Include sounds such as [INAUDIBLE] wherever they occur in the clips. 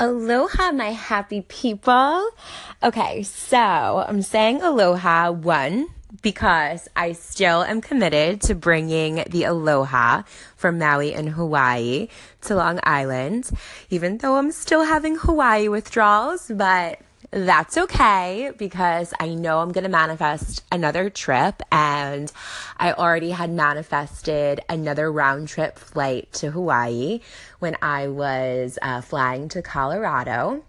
Aloha, my happy people. Okay, so I'm saying aloha one because I still am committed to bringing the aloha from Maui and Hawaii to Long Island, even though I'm still having Hawaii withdrawals, but that's okay because I know I'm going to manifest another trip and I already had manifested another round trip flight to Hawaii when I was uh, flying to Colorado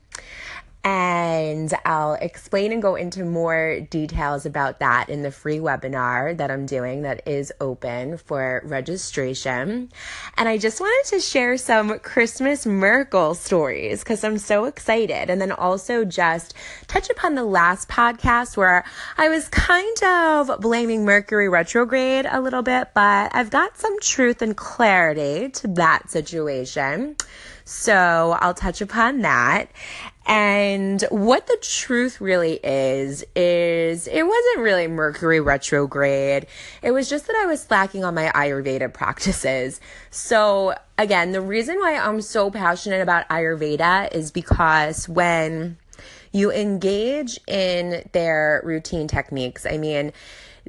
and I'll explain and go into more details about that in the free webinar that I'm doing that is open for registration. And I just wanted to share some Christmas miracle stories because I'm so excited. And then also just touch upon the last podcast where I was kind of blaming Mercury retrograde a little bit, but I've got some truth and clarity to that situation. So I'll touch upon that. And what the truth really is, is it wasn't really Mercury retrograde. It was just that I was slacking on my Ayurveda practices. So again, the reason why I'm so passionate about Ayurveda is because when you engage in their routine techniques, I mean,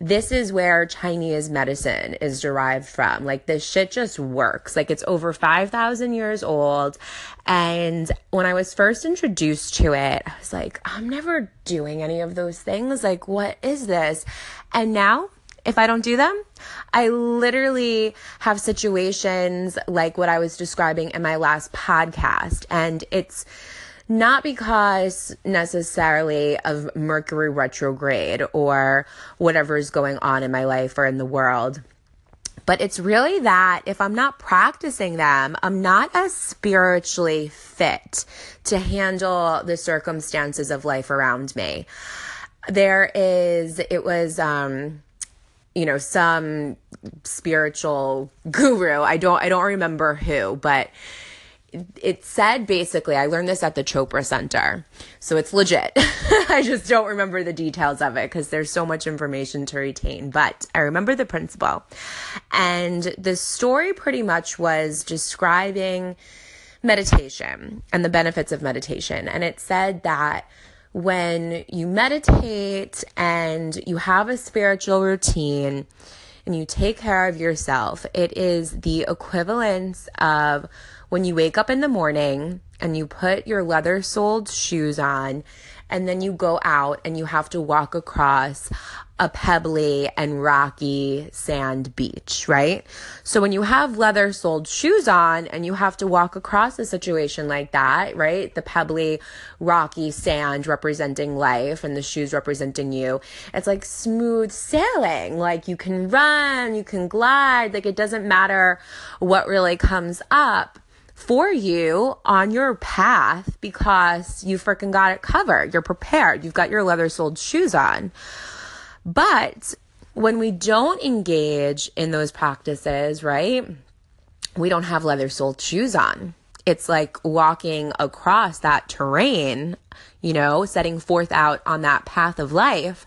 this is where Chinese medicine is derived from. Like this shit just works. Like it's over 5,000 years old. And when I was first introduced to it, I was like, I'm never doing any of those things. Like, what is this? And now if I don't do them, I literally have situations like what I was describing in my last podcast. And it's, not because necessarily of Mercury retrograde or whatever is going on in my life or in the world. But it's really that if I'm not practicing them, I'm not as spiritually fit to handle the circumstances of life around me. There is, it was, um, you know, some spiritual guru. I don't, I don't remember who, but it said basically, I learned this at the Chopra Center. So it's legit. [LAUGHS] I just don't remember the details of it because there's so much information to retain. But I remember the principle. And the story pretty much was describing meditation and the benefits of meditation. And it said that when you meditate and you have a spiritual routine and you take care of yourself, it is the equivalence of when you wake up in the morning and you put your leather soled shoes on and then you go out and you have to walk across a pebbly and rocky sand beach, right? So when you have leather soled shoes on and you have to walk across a situation like that, right? The pebbly, rocky sand representing life and the shoes representing you. It's like smooth sailing. Like you can run, you can glide. Like it doesn't matter what really comes up for you on your path because you freaking got it covered. You're prepared. You've got your leather soled shoes on. But when we don't engage in those practices, right? We don't have leather soled shoes on. It's like walking across that terrain, you know, setting forth out on that path of life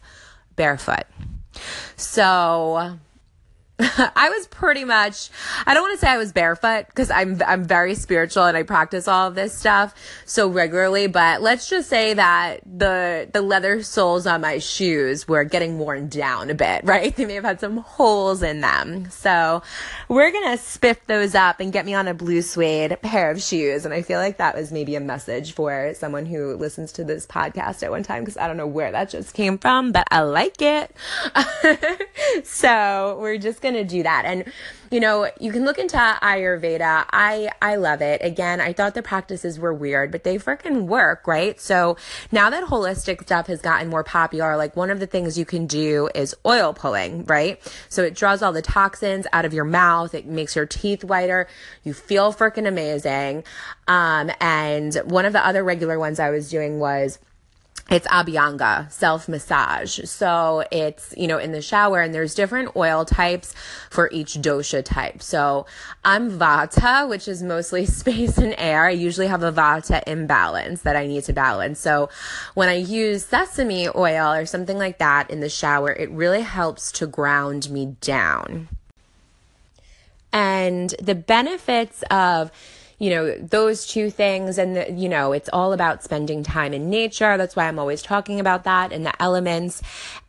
barefoot. So, [LAUGHS] I was pretty much I don't want to say I was barefoot because I'm I'm very spiritual and I practice all of this stuff so regularly, but let's just say that the the leather soles on my shoes were getting worn down a bit, [LAUGHS] right? They may have had some holes in them. So, we're to spiff those up and get me on a blue suede pair of shoes and I feel like that was maybe a message for someone who listens to this podcast at one time because I don't know where that just came from, but I like it. [LAUGHS] so, we're just going to do that. And, you know, you can look into Ayurveda. I, I love it. Again, I thought the practices were weird, but they freaking work, right? So now that holistic stuff has gotten more popular, like one of the things you can do is oil pulling, right? So it draws all the toxins out of your mouth. It makes your teeth whiter. You feel freaking amazing. Um, and one of the other regular ones I was doing was it's abhyanga self massage so it's you know in the shower and there's different oil types for each dosha type. So i'm vata which is mostly [LAUGHS] space and air. I usually have a vata imbalance that i need to balance. So when i use sesame oil or something like that in the shower it really helps to ground me down. And the benefits of you know, those two things. And, the, you know, it's all about spending time in nature. That's why I'm always talking about that and the elements.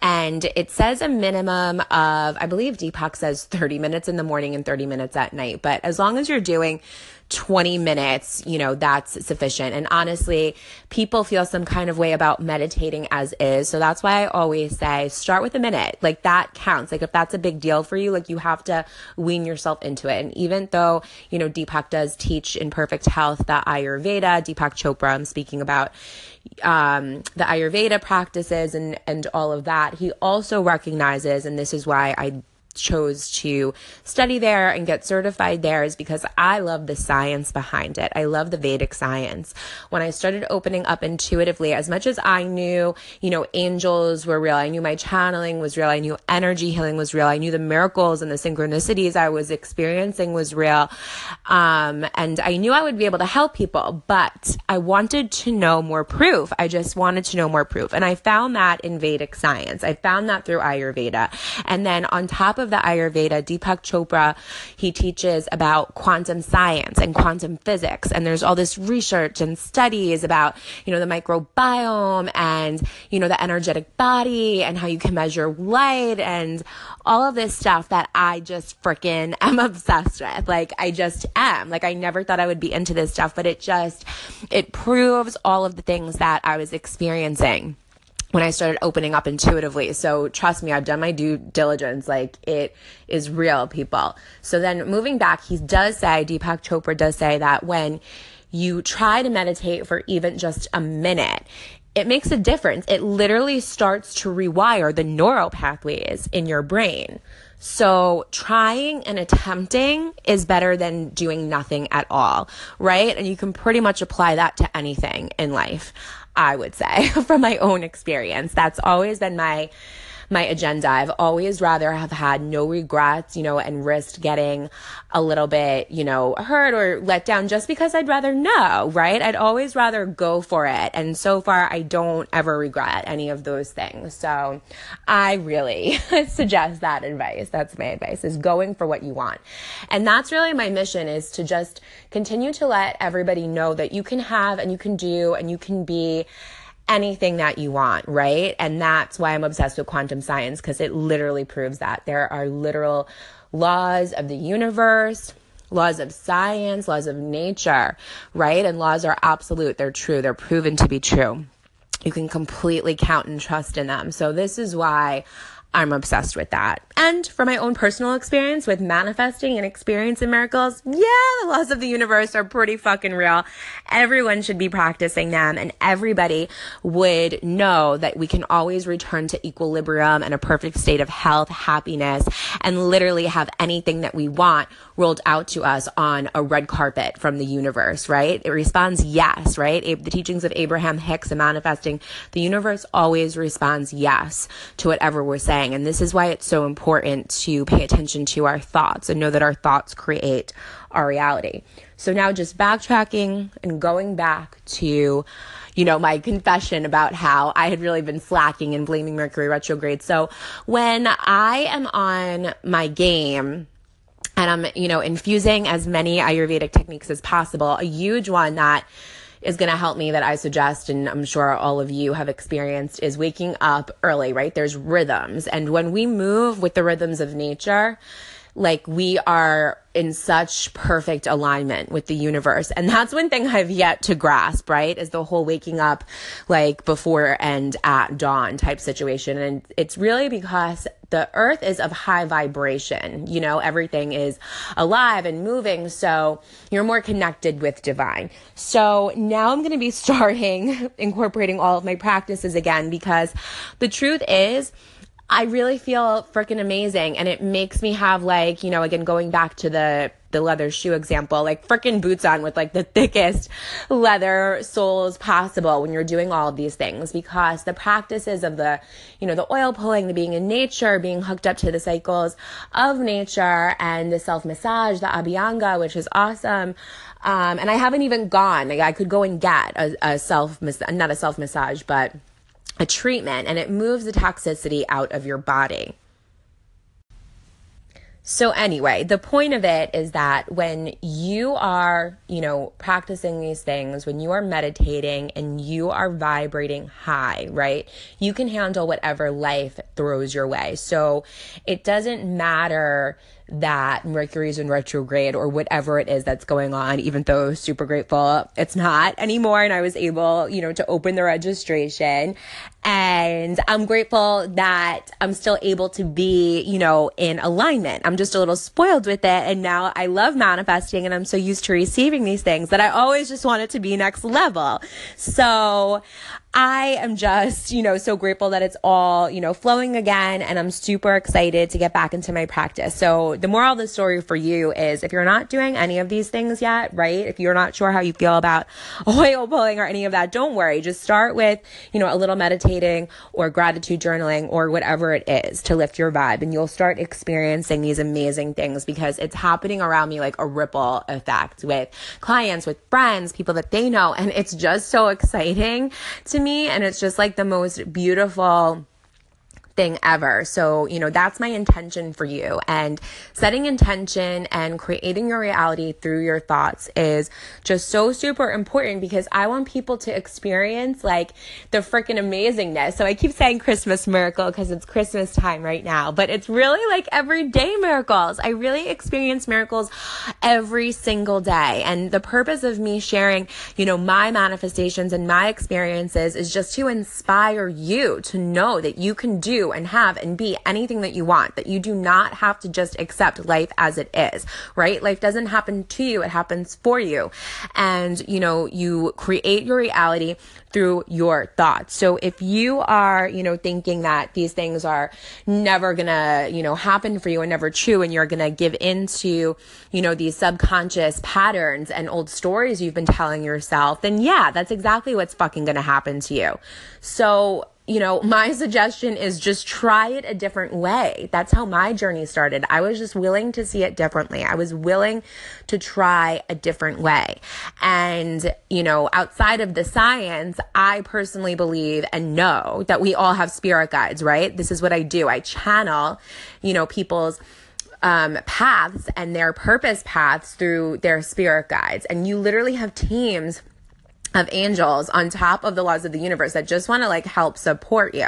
And it says a minimum of, I believe Deepak says 30 minutes in the morning and 30 minutes at night. But as long as you're doing 20 minutes, you know, that's sufficient. And honestly, people feel some kind of way about meditating as is. So that's why I always say start with a minute. Like that counts. Like if that's a big deal for you, like you have to wean yourself into it. And even though, you know, Deepak does teach in perfect health the Ayurveda, Deepak Chopra, I'm speaking about um, the Ayurveda practices and, and all of that, he also recognizes, and this is why I chose to study there and get certified there is because I love the science behind it. I love the Vedic science. When I started opening up intuitively, as much as I knew, you know, angels were real, I knew my channeling was real, I knew energy healing was real, I knew the miracles and the synchronicities I was experiencing was real. Um, and I knew I would be able to help people, but I wanted to know more proof. I just wanted to know more proof. And I found that in Vedic science. I found that through Ayurveda. And then on top of of the Ayurveda, Deepak Chopra, he teaches about quantum science and quantum physics. And there's all this research and studies about, you know, the microbiome and, you know, the energetic body and how you can measure light and all of this stuff that I just freaking am [LAUGHS] obsessed with. Like, I just am. Like, I never thought I would be into this stuff, but it just, it proves all of the things that I was experiencing when I started opening up intuitively. So trust me, I've done my due diligence. Like it is real, people. So then moving back, he does say, Deepak Chopra does say that when you try to meditate for even just a minute, it makes a difference. It literally starts to rewire the neural pathways in your brain. So trying and attempting is better than doing nothing at all, right? And you can pretty much apply that to anything in life. I would say [LAUGHS] from my own experience. That's always been my my agenda. I've always rather have had no regrets, you know, and risked getting a little bit, you know, hurt or let down just because I'd rather know, right? I'd always rather go for it. And so far, I don't ever regret any of those things. So I really [LAUGHS] suggest that advice. That's my advice is going for what you want. And that's really my mission is to just continue to let everybody know that you can have and you can do and you can be anything that you want, right? And that's why I'm obsessed with quantum science because it literally proves that. There are literal laws of the universe, laws of science, laws of nature, right? And laws are absolute, they're true, they're proven to be true. You can completely count and trust in them. So, this is why I'm obsessed with that. And for my own personal experience with manifesting and experiencing miracles, yeah, the laws of the universe are pretty fucking real. Everyone should be practicing them and everybody would know that we can always return to equilibrium and a perfect state of health, happiness, and literally have anything that we want rolled out to us on a red carpet from the universe, right? It responds yes, right? The teachings of Abraham Hicks and manifesting, the universe always responds yes to whatever we're saying. And this is why it's so important to pay attention to our thoughts and know that our thoughts create our reality. So now just backtracking and going back to you know, my confession about how I had really been slacking and blaming Mercury retrograde. So when I am on my game, and I'm, you know, infusing as many Ayurvedic techniques as possible. A huge one that is going to help me that I suggest, and I'm sure all of you have experienced, is waking up early, right? There's rhythms. And when we move with the rhythms of nature, like we are in such perfect alignment with the universe. And that's one thing I've yet to grasp, right? Is the whole waking up like before and at dawn type situation. And it's really because the earth is of high vibration. You know, everything is alive and moving. So you're more connected with divine. So now I'm going to be [LAUGHS] starting incorporating all of my practices again because the truth is, I really feel freaking amazing. And it makes me have like, you know, again, going back to the, the leather shoe example, like freaking boots on with like the thickest leather soles possible when you're doing all of these things because the practices of the, you know, the oil pulling, the being in nature, being hooked up to the cycles of nature and the self massage, the Abhyanga, which is awesome. Um, and I haven't even gone, like I could go and get a, a self, not a self massage, but a treatment and it moves the toxicity out of your body. So, anyway, the point of it is that when you are, you know, practicing these things, when you are meditating and you are vibrating high, right, you can handle whatever life throws your way. So, it doesn't matter that Mercury's in retrograde or whatever it is that's going on, even though super grateful it's not anymore. And I was able, you know, to open the registration. And I'm grateful that I'm still able to be, you know, in alignment. I'm just a little spoiled with it. And now I love manifesting and I'm so used to receiving these things that I always just want it to be next level. So I am just, you know, so grateful that it's all, you know, flowing again. And I'm super excited to get back into my practice. So the moral of the story for you is if you're not doing any of these things yet, right? If you're not sure how you feel about [LAUGHS] oil pulling or any of that, don't worry. Just start with, you know, a little meditating or gratitude journaling or whatever it is to lift your vibe. And you'll start experiencing these amazing things because it's happening around me like a ripple effect with clients, with friends, people that they know. And it's just so exciting to me. And it's just like the most beautiful thing ever. So, you know, that's my intention for you. And setting intention and creating your reality through your thoughts is just so super important because I want people to experience like the freaking amazingness. So I keep saying Christmas miracle because it's Christmas time right now, but it's really like everyday miracles. I really experience miracles every single day. And the purpose of me sharing, you know, my manifestations and my experiences is just to inspire you to know that you can do and have and be anything that you want, that you do not have to just accept life as it is, right? Life doesn't happen to you, it happens for you. And, you know, you create your reality through your thoughts. So if you are, you know, thinking that these things are never gonna, you know, happen for you and never true, and you're gonna give into, you know, these subconscious patterns and old stories you've been telling yourself, then yeah, that's exactly what's fucking gonna happen to you. So you know, my suggestion is just try it a different way. That's how my journey started. I was just willing to see it differently. I was willing to try a different way. And, you know, outside of the science, I personally believe and know that we all have spirit guides, right? This is what I do. I channel, you know, people's um, paths and their purpose paths through their spirit guides. And you literally have teams of angels on top of the laws of the universe that just want to like help support you.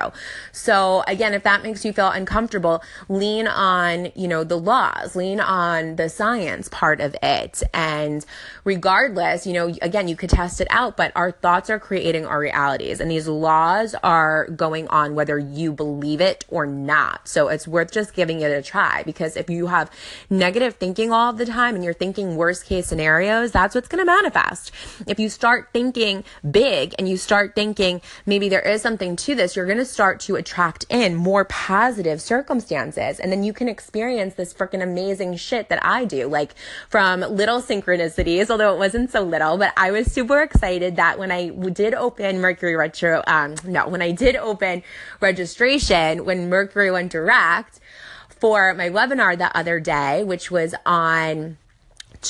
So again, if that makes you feel uncomfortable, lean on, you know, the laws, lean on the science part of it. And regardless, you know, again, you could test it out, but our thoughts are creating our realities and these laws are going on whether you believe it or not. So it's worth just giving it a try because if you have negative thinking all the time and you're thinking worst case scenarios, that's what's going to manifest. If you start thinking thinking big and you start thinking maybe there is something to this, you're going to start to attract in more positive circumstances. And then you can experience this freaking amazing shit that I do, like from little synchronicities, although it wasn't so little, but I was super excited that when I did open Mercury Retro, um, no, when I did open registration, when Mercury went direct for my webinar the other day, which was on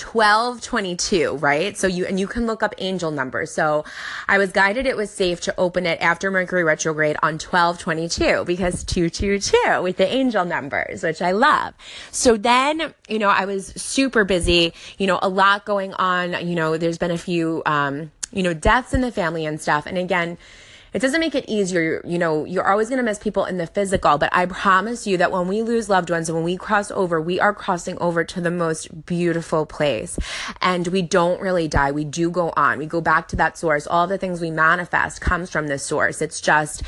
1222, right? So you, and you can look up angel numbers. So I was guided it was safe to open it after Mercury retrograde on 1222 because 222 with the angel numbers, which I love. So then, you know, I was super busy, you know, a lot going on. You know, there's been a few, um, you know, deaths in the family and stuff. And again, it doesn't make it easier. You know, you're always going to miss people in the physical, but I promise you that when we lose loved ones and when we cross over, we are crossing over to the most beautiful place. And we don't really die. We do go on. We go back to that source. All the things we manifest comes from this source. It's just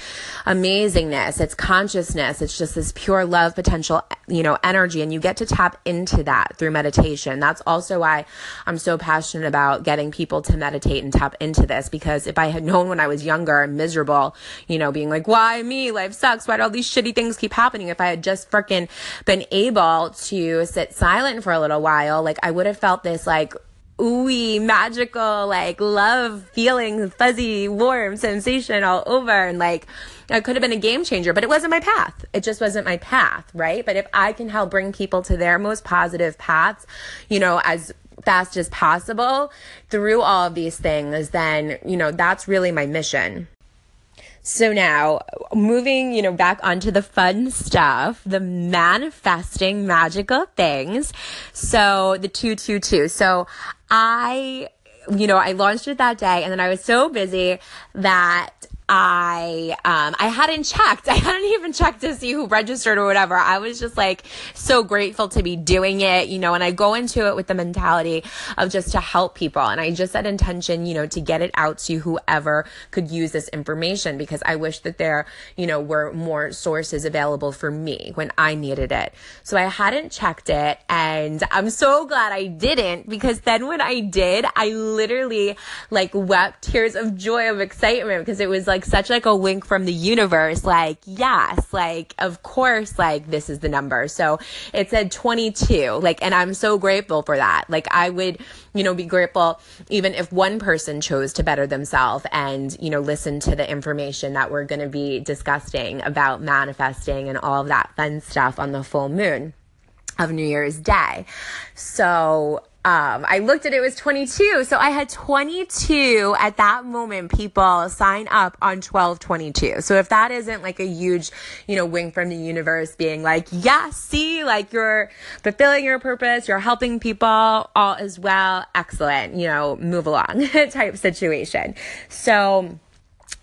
amazingness. It's consciousness. It's just this pure love potential, you know, energy. And you get to tap into that through meditation. That's also why I'm so passionate about getting people to meditate and tap into this because if I had known when I was younger miserable, miserable, you know, being like, why me? Life sucks. Why do all these shitty things keep happening? If I had just freaking been able to sit silent for a little while, like I would have felt this like ooey, magical, like love feeling, fuzzy, warm sensation all over. And like, I could have been a game changer, but it wasn't my path. It just wasn't my path, right? But if I can help bring people to their most positive paths, you know, as fast as possible through all of these things, then, you know, that's really my mission. So now, moving, you know, back onto the fun stuff, the manifesting magical things. So the 222. So I, you know, I launched it that day and then I was so busy that I um I hadn't checked. [LAUGHS] I hadn't even checked to see who registered or whatever. I was just like so grateful to be doing it, you know, and I go into it with the mentality of just to help people. And I just had intention, you know, to get it out to whoever could use this information because I wish that there, you know, were more sources available for me when I needed it. So I hadn't checked it and I'm so glad I didn't because then when I did, I literally like wept tears of joy of excitement because it was like like such like a wink from the universe like yes like of course like this is the number so it said 22 like and i'm so grateful for that like i would you know be grateful even if one person chose to better themselves and you know listen to the information that we're going to be discussing about manifesting and all of that fun stuff on the full moon of New Year's Day. So um, I looked at it, it was 22. So I had 22 at that moment people sign up on 1222. So if that isn't like a huge, you know, wing from the universe being like, yes, yeah, see, like you're fulfilling your purpose, you're helping people all as well. Excellent, you know, move along [LAUGHS] type situation. So,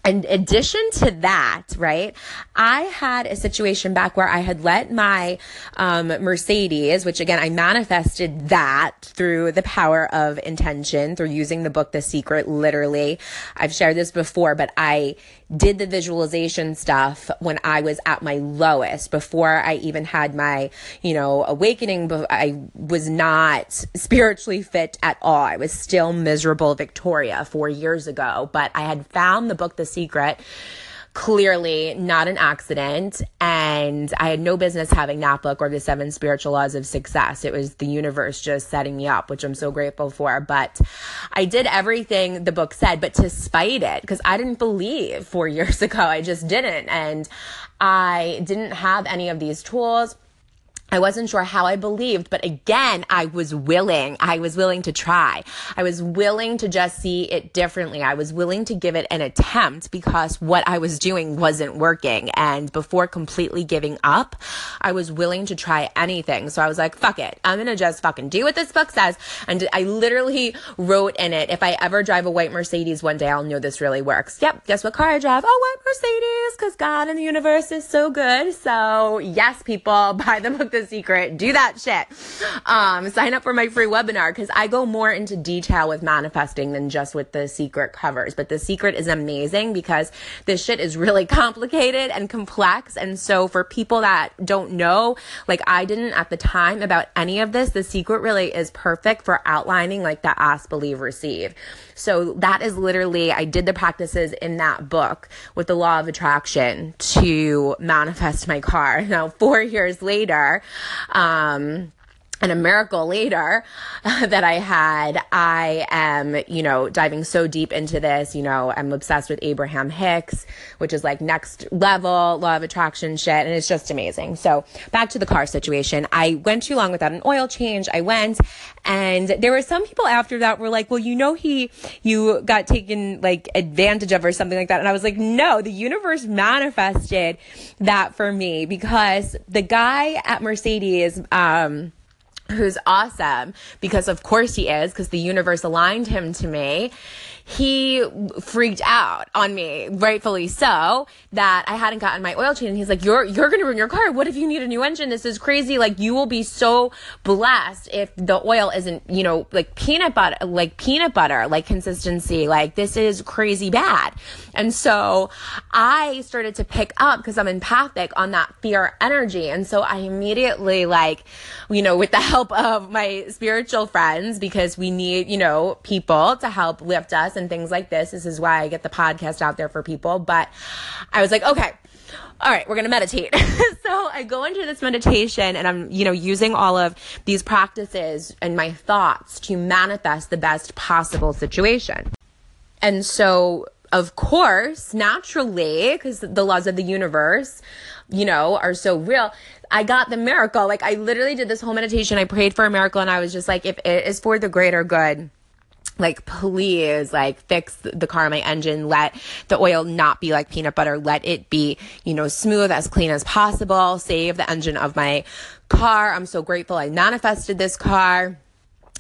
in addition to that, right, I had a situation back where I had let my um, Mercedes, which again, I manifested that through the power of intention, through using the book The Secret, literally. I've shared this before, but I did the visualization stuff when I was at my lowest before I even had my, you know, awakening. I was not spiritually fit at all. I was still miserable Victoria four years ago, but I had found the book, The Secret clearly not an accident. And I had no business having that book or the seven spiritual laws of success. It was the universe just setting me up, which I'm so grateful for. But I did everything the book said, but to spite it, because I didn't believe four [LAUGHS] years ago. I just didn't. And I didn't have any of these tools. I wasn't sure how I believed, but again, I was willing. I was willing to try. I was willing to just see it differently. I was willing to give it an attempt because what I was doing wasn't working. And before completely giving up, I was willing to try anything. So I was like, fuck it. I'm going to just fucking do what this book says. And I literally wrote in it, if I ever drive a white Mercedes one day, I'll know this really works. Yep. Guess what car I drive? Oh, white Mercedes. Cause God and the universe is so good. So yes, people [LAUGHS] buy the book the secret. Do that shit. Um, sign up for my free webinar because I go more into detail with manifesting than just with the secret covers. But the secret is amazing because this shit is really [LAUGHS] complicated and complex. And so for people that don't know, like I didn't at the time about any of this, the secret really is perfect for outlining like the ask, believe, receive. So that is literally, I did the practices in that book with the law of attraction to manifest my car. [LAUGHS] Now, four years later, um, and a miracle later [LAUGHS] that I had, I am, you know, diving so deep into this. You know, I'm obsessed with Abraham Hicks, which is like next level law of attraction shit. And it's just amazing. So back to the car situation. I went too long without an oil change. I went and there were some people after that were like, well, you know, he, you got taken like advantage of or something like that. And I was like, no, the universe manifested that for me because the guy at Mercedes, um, who's awesome because of course he is because the universe aligned him to me he freaked out on me, rightfully so, that I hadn't gotten my oil change. And he's like, you're, you're going to ruin your car. What if you need a new engine? This is crazy. Like you will be so blessed if the oil isn't, you know, like peanut butter, like peanut butter, like consistency. Like this is crazy bad. And so I started to pick up because I'm empathic on that fear energy. And so I immediately like, you know, with the help of my spiritual friends, because we need, you know, people to help lift us and things like this. This is why I get the podcast out there for people. But I was like, okay, all right, we're going to meditate. [LAUGHS] so I go into this meditation and I'm, you know, using all of these practices and my thoughts to manifest the best possible situation. And so, of course, naturally, because the laws of the universe, you know, are so real, I got the miracle. Like, I literally did this whole meditation. I prayed for a miracle and I was just like, if it is for the greater good, like please like fix the car my engine. Let the oil not be like peanut butter. Let it be you know smooth as clean as possible. Save the engine of my car. I'm so grateful i manifested this car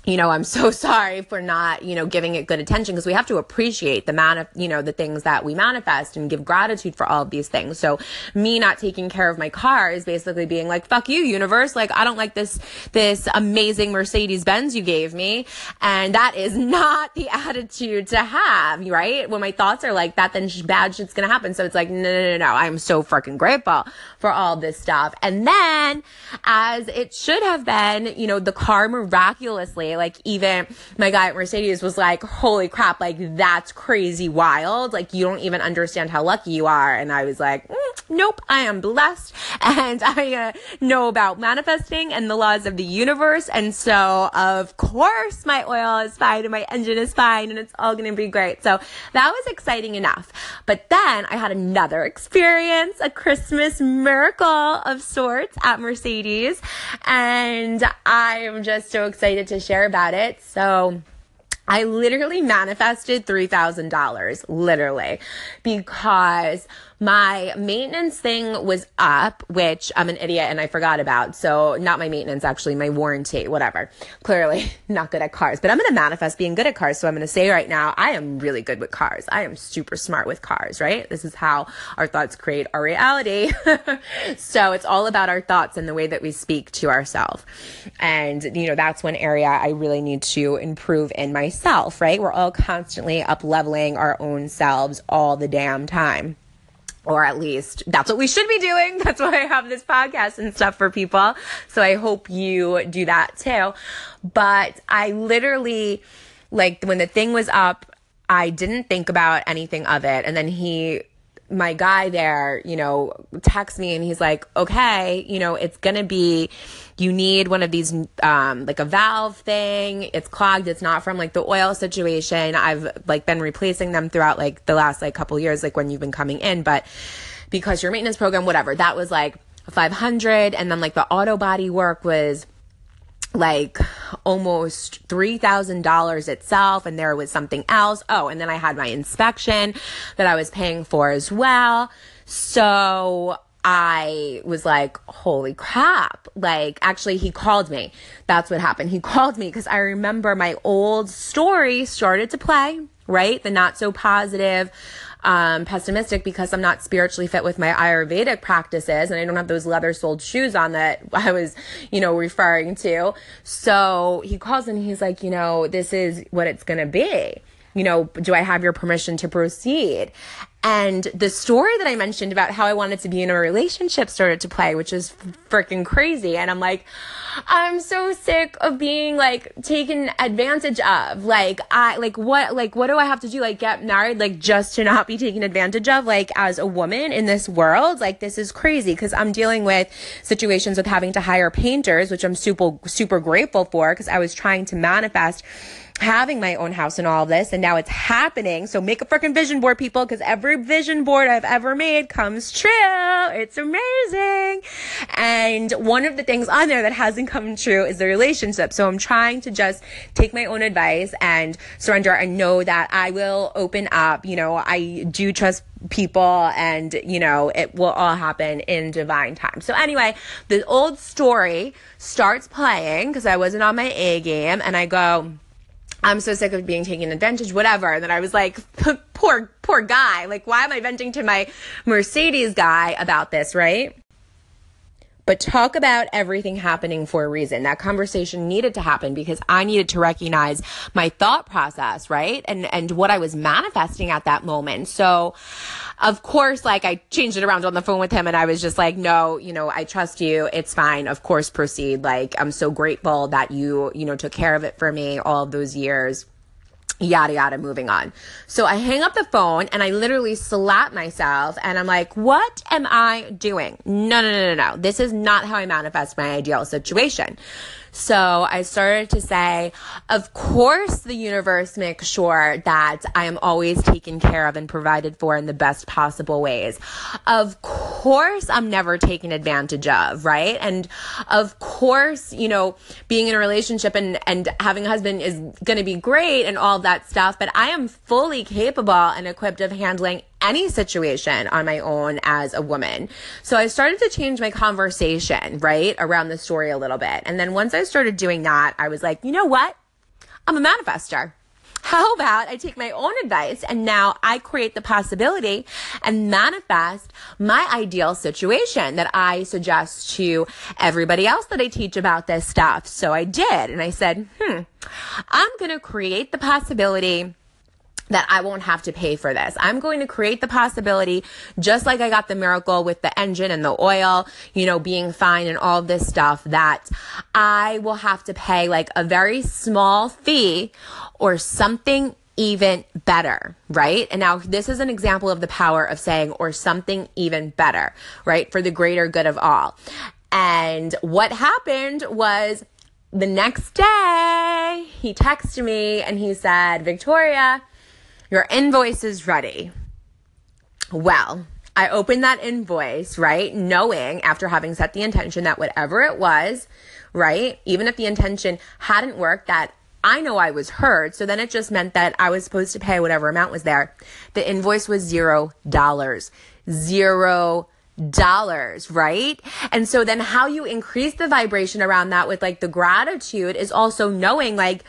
you know, I'm so [LAUGHS] sorry for not, you know, giving it good attention because we have to appreciate the man, you know, the things that we manifest and give gratitude for all of these things. So me not taking care of my car is basically being like, fuck you, universe. Like, I don't like this, this amazing Mercedes Benz you gave me. And that is [LAUGHS] not the attitude to have, right? When my thoughts are like that, then bad shit's gonna happen. So it's like, no, no, no, no. I'm so freaking grateful for all this stuff. And then as it should have been, you know, the car miraculously like even my guy at Mercedes was like, holy crap, like that's crazy wild. Like you don't even understand how lucky you are. And I was like, mm, nope, I am blessed [LAUGHS] and I uh, know about manifesting and the laws of the universe. And so of course my oil is fine and my engine is fine and it's all going to be great. So that was exciting enough. But then I had another experience, a Christmas miracle of sorts at Mercedes. And I'm just so excited to share about it. So I literally manifested $3,000, literally, because my maintenance thing was up, which I'm an idiot and I forgot about. So not my maintenance, actually, my warranty, whatever. Clearly [LAUGHS] not good at cars, but I'm going to manifest being good at cars. So I'm going to say right now, I am really good with cars. I am super smart with cars, right? This is how our thoughts create our reality. [LAUGHS] so it's all about our thoughts and the way that we speak to ourselves. And, you know, that's one area I really need to improve in myself, right? We're all constantly up leveling our own selves all the damn time or at least that's what we should be doing. [LAUGHS] That's why I have this podcast and stuff for people. So I hope you do that too. But I literally, like, when the thing was up, I didn't think about anything of it. And then he my guy there, you know, texts me and he's like, okay, you know, it's going to be, you need one of these, um, like a valve thing. It's clogged. It's not from like the oil situation. I've like been replacing them throughout like the last like couple years, like when you've been coming in, but because your maintenance program, whatever, that was like 500. And then like the auto body work was, like almost $3,000 itself and there was something else. Oh, and then I had my inspection that I was paying for as well. So I was like, holy crap. Like, actually, he called me. That's what happened. He [LAUGHS] called me because I remember my old story started to play, right? The not so positive um, pessimistic because I'm not spiritually fit with my Ayurvedic practices and I don't have those leather soled shoes on that [LAUGHS] I was, you know, referring to. So he calls and he's like, you know, this is what it's going to be. You know, do I have your permission to proceed? And the story that I mentioned about how I wanted to be in a relationship started to play, which is freaking crazy. And I'm like, I'm so sick of being like taken advantage of. Like, I, like, what, like, what do I have to do? Like, get married, like, just to not be taken advantage of, like, as a woman in this world? Like, this is crazy because I'm dealing with situations with having to hire painters, which I'm super, super grateful for because I was trying to manifest having my own house and all of this and now it's happening. So make a freaking vision board people because every vision board i've ever made comes true. It's amazing. And one of the things on there that hasn't come true is the relationship. So i'm trying to just take my own advice and surrender and know that i will open up. You know i do trust people and you know it will all happen in divine time. So anyway the old story starts playing because i wasn't on my a game and i go I'm so sick of being taken advantage, whatever. And then I was like, poor, poor guy. Like, why am I venting to my Mercedes guy about this, right? But talk about everything happening for a reason. That conversation needed to happen because I needed to recognize my thought process, right? And, and what I was manifesting at that moment. So, of course, like I changed it around on the phone with him and I was just like, no, you know, I trust you. It's fine. Of course, proceed. Like, I'm so grateful that you, you know, took care of it for me all those years yada yada moving on. So i hang up the phone and i literally slap myself and i'm like what am i doing? No no no no no. This is not how i manifest my ideal situation so I started to say, of course, the universe makes sure that I am always taken care of and provided for in the best possible ways. Of course, I'm never taken advantage of, right? And of course, you know, being in a relationship and, and having a husband is going to be great and all that stuff, but I am fully capable and equipped of handling any situation on my own as a woman. So I started to change my conversation, right, around the story a little bit. And then once I started doing that, I was like, you know what? I'm a manifester. How about I take my own advice and now I create the possibility and manifest my ideal situation that I suggest to everybody else that I teach about this stuff. So I did. And I said, hmm, I'm going to create the possibility that I won't have to pay for this. I'm going to create the possibility, just like I got the miracle with the engine and the oil, you know, being fine and all this stuff, that I will have to pay like a very small fee or something even better, right? And now this is an example of the power of saying, or something even better, right? For the greater good of all. And what happened was the next day, he texted me and he said, Victoria, your invoice is ready. Well, I opened that invoice, right? Knowing after having set the intention that whatever it was, right? Even if the intention hadn't worked, that I know I was heard. So then it just meant that I was supposed to pay whatever amount was there. The invoice was zero dollars. Zero dollars, right? And so then how you increase the vibration around that with like the gratitude is also knowing like,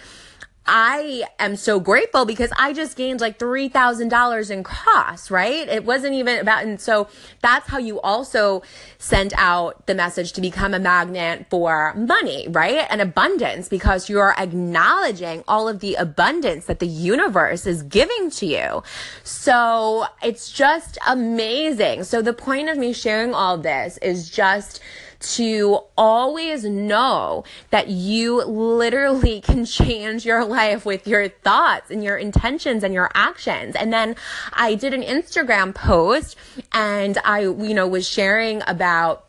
I am so grateful because I just gained like $3,000 in costs, right? It wasn't even about, and so that's how you also send out the message to become a magnet for money, right? And abundance because you're acknowledging all of the abundance that the universe is giving to you. So it's just amazing. So the point of me sharing all this is just to always know that you literally [LAUGHS] can change your life with your thoughts and your intentions and your actions. And then I did an Instagram post and I, you know, was sharing about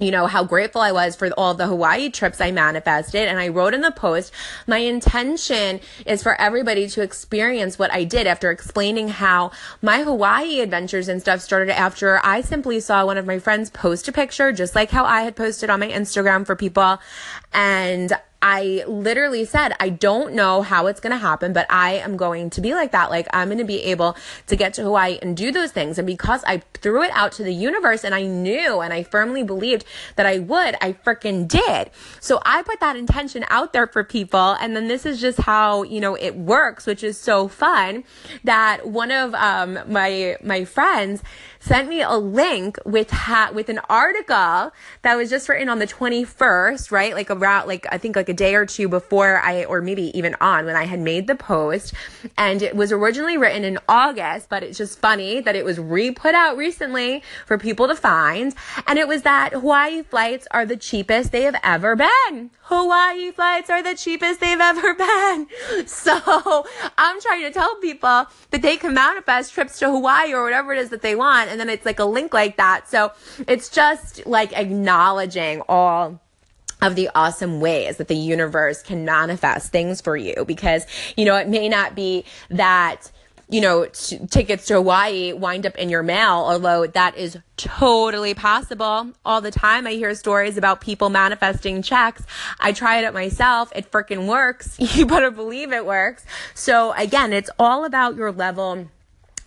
you know, how grateful I was for all the Hawaii trips I manifested. And I wrote in the post, my intention is for everybody to experience what I did after explaining how my Hawaii adventures and stuff started after I simply saw one of my friends post a picture, just like how I had posted on my Instagram for people. And I literally said, I don't know how it's going to happen, but I am going to be like that. Like, I'm going to be able to get to Hawaii and do those things. And because I threw it out to the universe and I knew and I firmly believed that I would, I freaking did. So I put that intention out there for people. And then this is just how, you know, it works, which is so fun that one of, um, my, my friends, sent me a link with ha- with an article that was just written on the 21st, right? Like around like I think like a day or two before I or maybe even on when I had made the post and it was originally written in August, but it's just funny that it was re-put out recently for people to find and it was that Hawaii flights are the cheapest they have ever been. Hawaii flights are the cheapest they've ever [LAUGHS] been. So I'm trying to tell people that they can manifest trips to Hawaii or whatever it is that they want and then it's like a link like that. So it's just like acknowledging all of the awesome ways that the universe can manifest things for you because, you know, it may not be that you know, t- tickets to Hawaii wind up in your mail, although that is totally possible. All the time I hear stories about people manifesting checks. I tried it myself. It freaking works. [LAUGHS] You better believe it works. So again, it's all about your level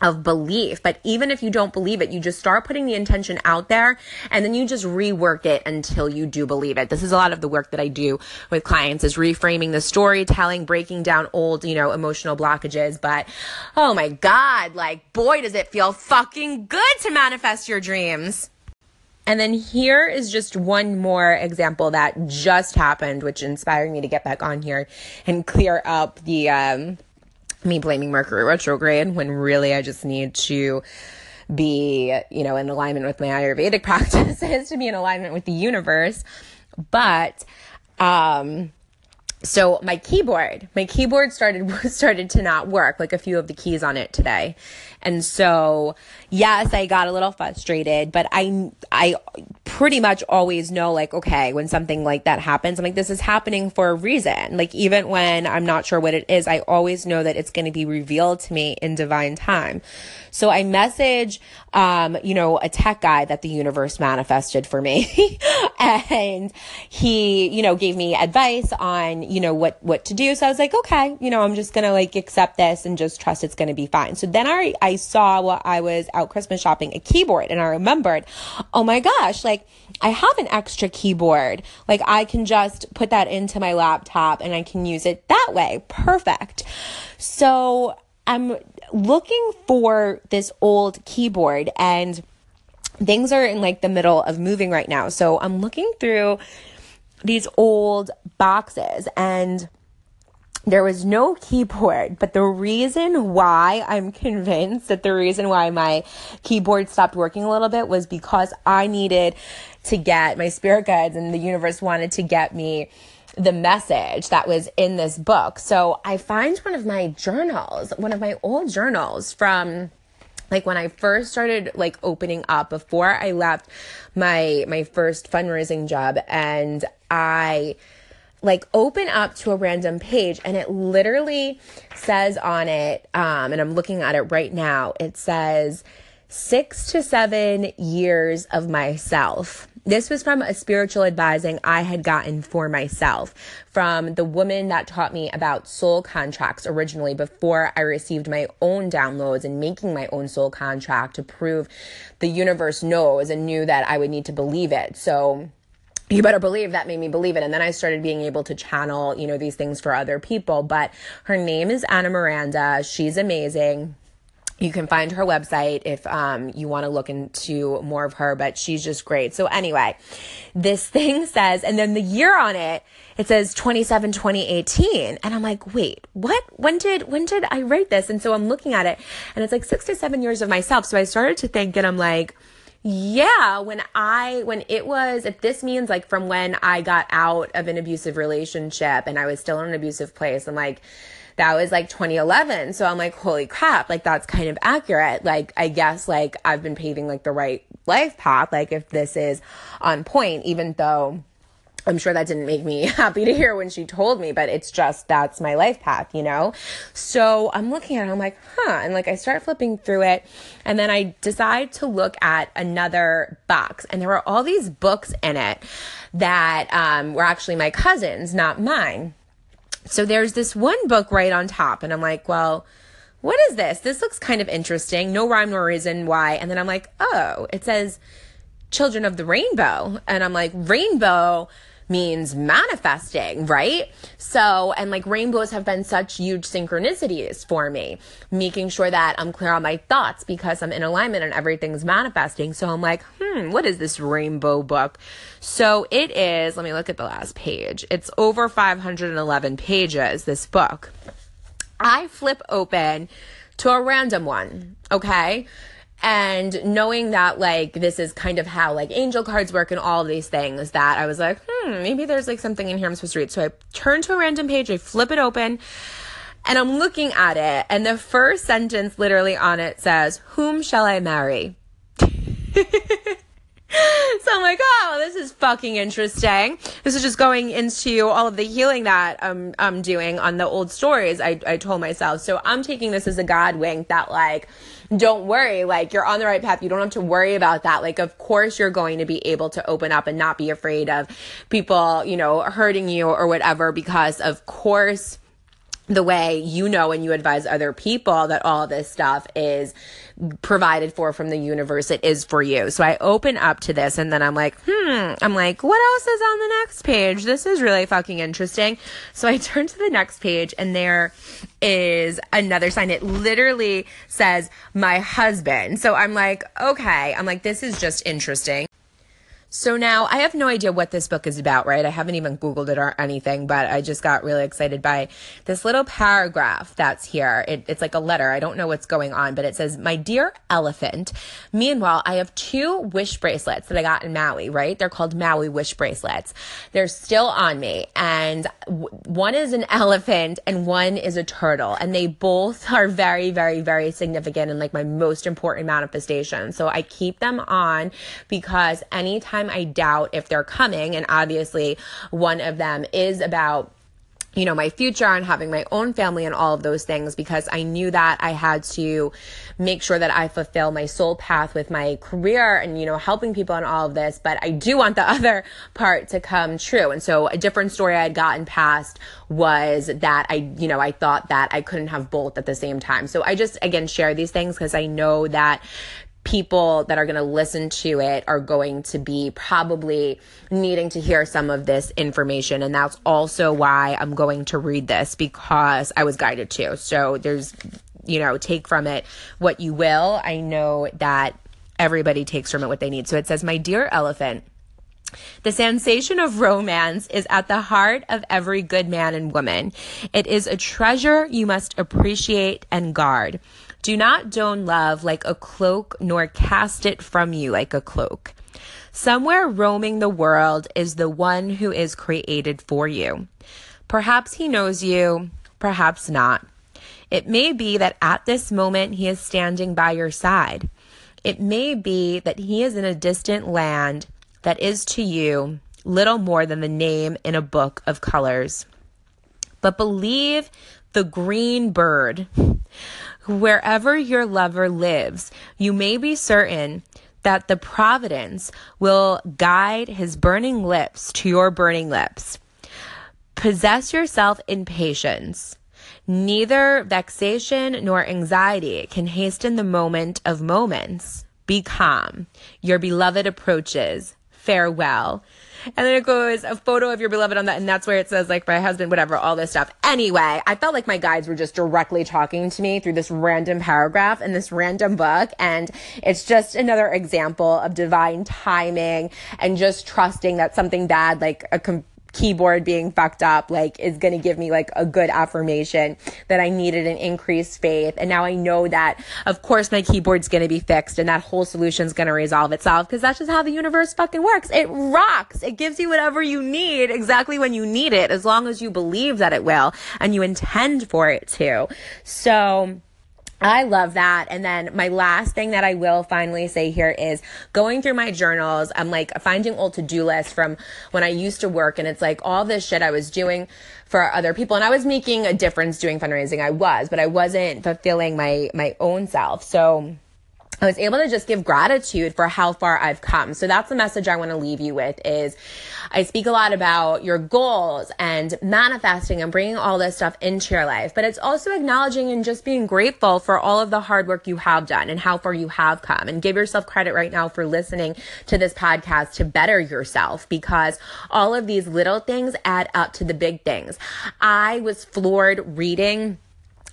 of belief. But even if you don't believe it, you just start putting the intention out there and then you just rework it until you do believe it. This is a lot of the work that I do with clients is reframing the storytelling, breaking down old, you know, emotional blockages. But oh my God, like boy, does it feel fucking good to manifest your dreams. And then here is just one more example that just happened, which inspired me to get back on here and clear up the, um, me blaming Mercury retrograde when really I just need to be, you know, in alignment with my Ayurvedic [LAUGHS] practices, to be in alignment with the universe. But, um, so my keyboard, my keyboard started [LAUGHS] started to not work, like a few of the keys on it today. And so, yes, I got a little frustrated, but I I pretty much always know like okay, when something like that happens, I'm like this is happening for a reason. Like even when I'm not sure what it is, I always know that it's going to be revealed to me in divine time. So I message um, you know, a tech guy that the universe manifested for me. [LAUGHS] and he, you know, gave me advice on, you know, what, what to do. So I was like, okay, you know, I'm just going to like accept this and just trust it's going to be fine. So then I, I saw while I was out Christmas shopping a keyboard and I remembered, oh my gosh, like I have an extra keyboard. Like I can just put that into my laptop and I can use it that way. Perfect. So I'm looking for this old keyboard and things are in like the middle of moving right now. So I'm looking through these old boxes and there was no keyboard, but the reason why I'm convinced that the reason why my keyboard stopped working a little bit was because I needed to get my spirit guides and the universe wanted to get me the message that was in this book. So I find one of my journals, one of my old journals from like when I first started like opening up before I left my my first fundraising job and I like open up to a random page and it literally says on it um and I'm looking at it right now it says 6 to 7 years of myself this was from a spiritual advising I had gotten for myself from the woman that taught me about soul contracts originally before I received my own downloads and making my own soul contract to prove the universe knows and knew that I would need to believe it. So, you better believe that made me believe it. And then I started being able to channel, you know, these things for other people. But her name is Anna Miranda. She's amazing you can find her website if um, you want to look into more of her, but she's just great. So, anyway, this [LAUGHS] thing says, and then the year on it, it says 27 2018 and i'm like wait what when did when did i write this and so i'm looking at it and it's like six to seven years of myself so i started to think and i'm like yeah, when I, when it was, if this means like from when I got out of an abusive relationship and I was still in an abusive place, I'm like, that was like 2011. So I'm like, holy crap, like that's kind of accurate. Like, I guess like I've been paving like the right life path. Like, if this is on point, even though I'm sure that didn't make me [LAUGHS] happy to hear when she told me, but it's just that's my life path, you know? So I'm looking at it, I'm like, huh. And like I start flipping through it, and then I decide to look at another box, and there were all these books in it that um, were actually my cousin's, not mine. So there's this one book right on top, and I'm like, well, what is this? This looks kind of interesting. No rhyme nor reason why. And then I'm like, oh, it says Children of the Rainbow. And I'm like, Rainbow means manifesting, right? So, and like rainbows have been such huge synchronicities for me, making sure that I'm clear on my thoughts because I'm in alignment and everything's manifesting. So I'm like, hmm, what is this rainbow book? So it is, let me look at the last page. It's over 511 pages, this book. I flip open to a random one, okay? And knowing that like this is kind of how like angel cards work and all these things that I was like, hmm, maybe there's like something in here I'm supposed to read. So I turn to a random page, I flip it open, and I'm looking at it, and the first sentence literally on it says, Whom shall I marry? [LAUGHS] so I'm like, oh, this is fucking interesting. This is just going into all of the healing that I'm, I'm doing on the old stories I, I told myself. So I'm taking this as a God wink that like, don't worry, like you're on the right path. You don't have to worry about that. Like, of course you're going to be able to open up and not be afraid of people, you know, hurting you or whatever, because of course the way you know and you advise other people that all this stuff is provided for from the universe it is for you. So i open up to this and then i'm like hmm i'm like what else is on the next page? This is really fucking interesting. So i [LAUGHS] turn to the next page and there is another sign. It literally says my husband. So i'm like okay. I'm like this is just interesting So now I have no idea what this book is about, right? I haven't even Googled it or anything, but I just got really excited by this little paragraph that's here. It, it's like a letter. I don't know what's going on, but it says, My dear elephant. Meanwhile, I have two wish bracelets that I got in Maui, right? They're called Maui wish bracelets. They're still on me. And w- one is an elephant and one is a turtle. And they both are very, very, very significant and like my most important manifestation. So I keep them on because anytime time I doubt if they're coming, and obviously one of them is about you know, my future and having my own family and all of those things because I knew that I had to make sure that I fulfill my soul path with my career and, you know, helping people and all of this. But I do want the [LAUGHS] other part to come true. And so a different story I had gotten past was that I, you know, I thought that I couldn't have both at the same time. So I just, again, share these things because I know that people that are going to listen to it are going to be probably needing to hear some of this information. And that's also why I'm going to read this because I was guided to. So there's, you know, take from it what you will. I know that everybody takes from it what they need. So it says, My dear elephant, the sensation of romance is at the heart of every good man and woman. It is a treasure you must appreciate and guard. Do not don love like a cloak, nor cast it from you like a cloak. Somewhere roaming the world is the one who is created for you. Perhaps he knows you, perhaps not. It may be that at this moment he is standing by your side. It may be that he is in a distant land that is to you little more than the name in a book of colors. But believe the green bird Wherever your lover lives, you may be certain that the providence will guide his burning lips to your burning lips. Possess yourself in patience. Neither vexation nor anxiety can hasten the moment of moments. Be calm. Your beloved approaches. Farewell. And then it goes a photo of your beloved on that, and that's where it says like my husband, whatever, all this stuff. Anyway, I felt like my guides were just directly talking to me through this random paragraph in this random book, and it's just another example of divine timing and just trusting that something bad, like a keyboard being fucked up like is going to give me like a good affirmation that I needed an increased faith. And now I know that of course my keyboard's going to be fixed and that whole solution's going to resolve itself because that's just how the universe fucking works. It rocks. It gives you whatever you need exactly when you need it as long as you believe that it will and you intend for it to. So, I love that. And then my last thing that I will finally say here is going through my journals. I'm like finding old to do lists from when I used to work, and it's like all this shit I was doing for other people, and I was making a difference doing fundraising. I was, but I wasn't fulfilling my my own self. So I was able to just give gratitude for how far I've come. So that's the message I want to leave you with is I speak a lot about your goals and manifesting and bringing all this stuff into your life, but it's also acknowledging and just being grateful for all of the hard work you have done and how far you have come and give yourself credit right now for listening to this podcast to better yourself because all of these little things add up to the big things. I was floored reading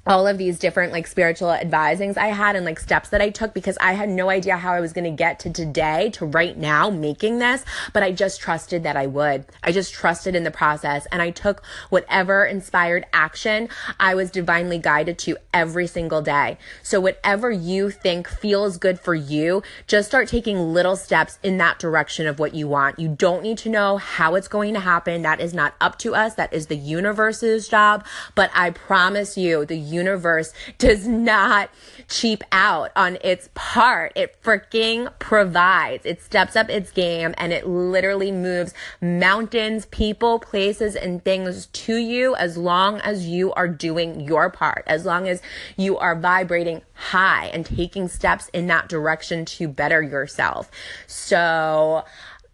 all of these different like spiritual advisings I had and like steps that I took because I had no idea how I was going to get to today to right now making this, but I just trusted that I would. I just trusted in the process and I took whatever inspired action I was divinely guided to every single day. So whatever you think feels good for you, just start taking little steps in that direction of what you want. You don't need to know how it's going to happen. That is not up to us. That is the universe's job. But I promise you, the universe does not cheap out on its part. It freaking provides. It steps up its game and it literally moves mountains, people, places, and things to you as long as you are doing your part, as long as you are vibrating high and taking steps in that direction to better yourself. So,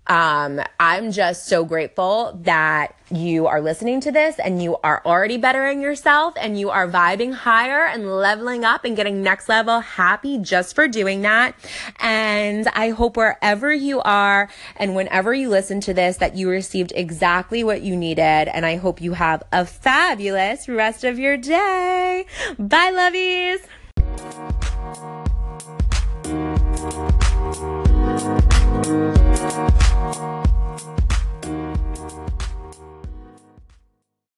um, I'm just so grateful that you are listening to this and you are already bettering yourself and you are vibing higher and leveling up and getting next level happy just for doing that. And I hope wherever you are and whenever you listen to this that you received exactly what you needed. And I hope you have a fabulous rest of your day. Bye, lovies. Thank.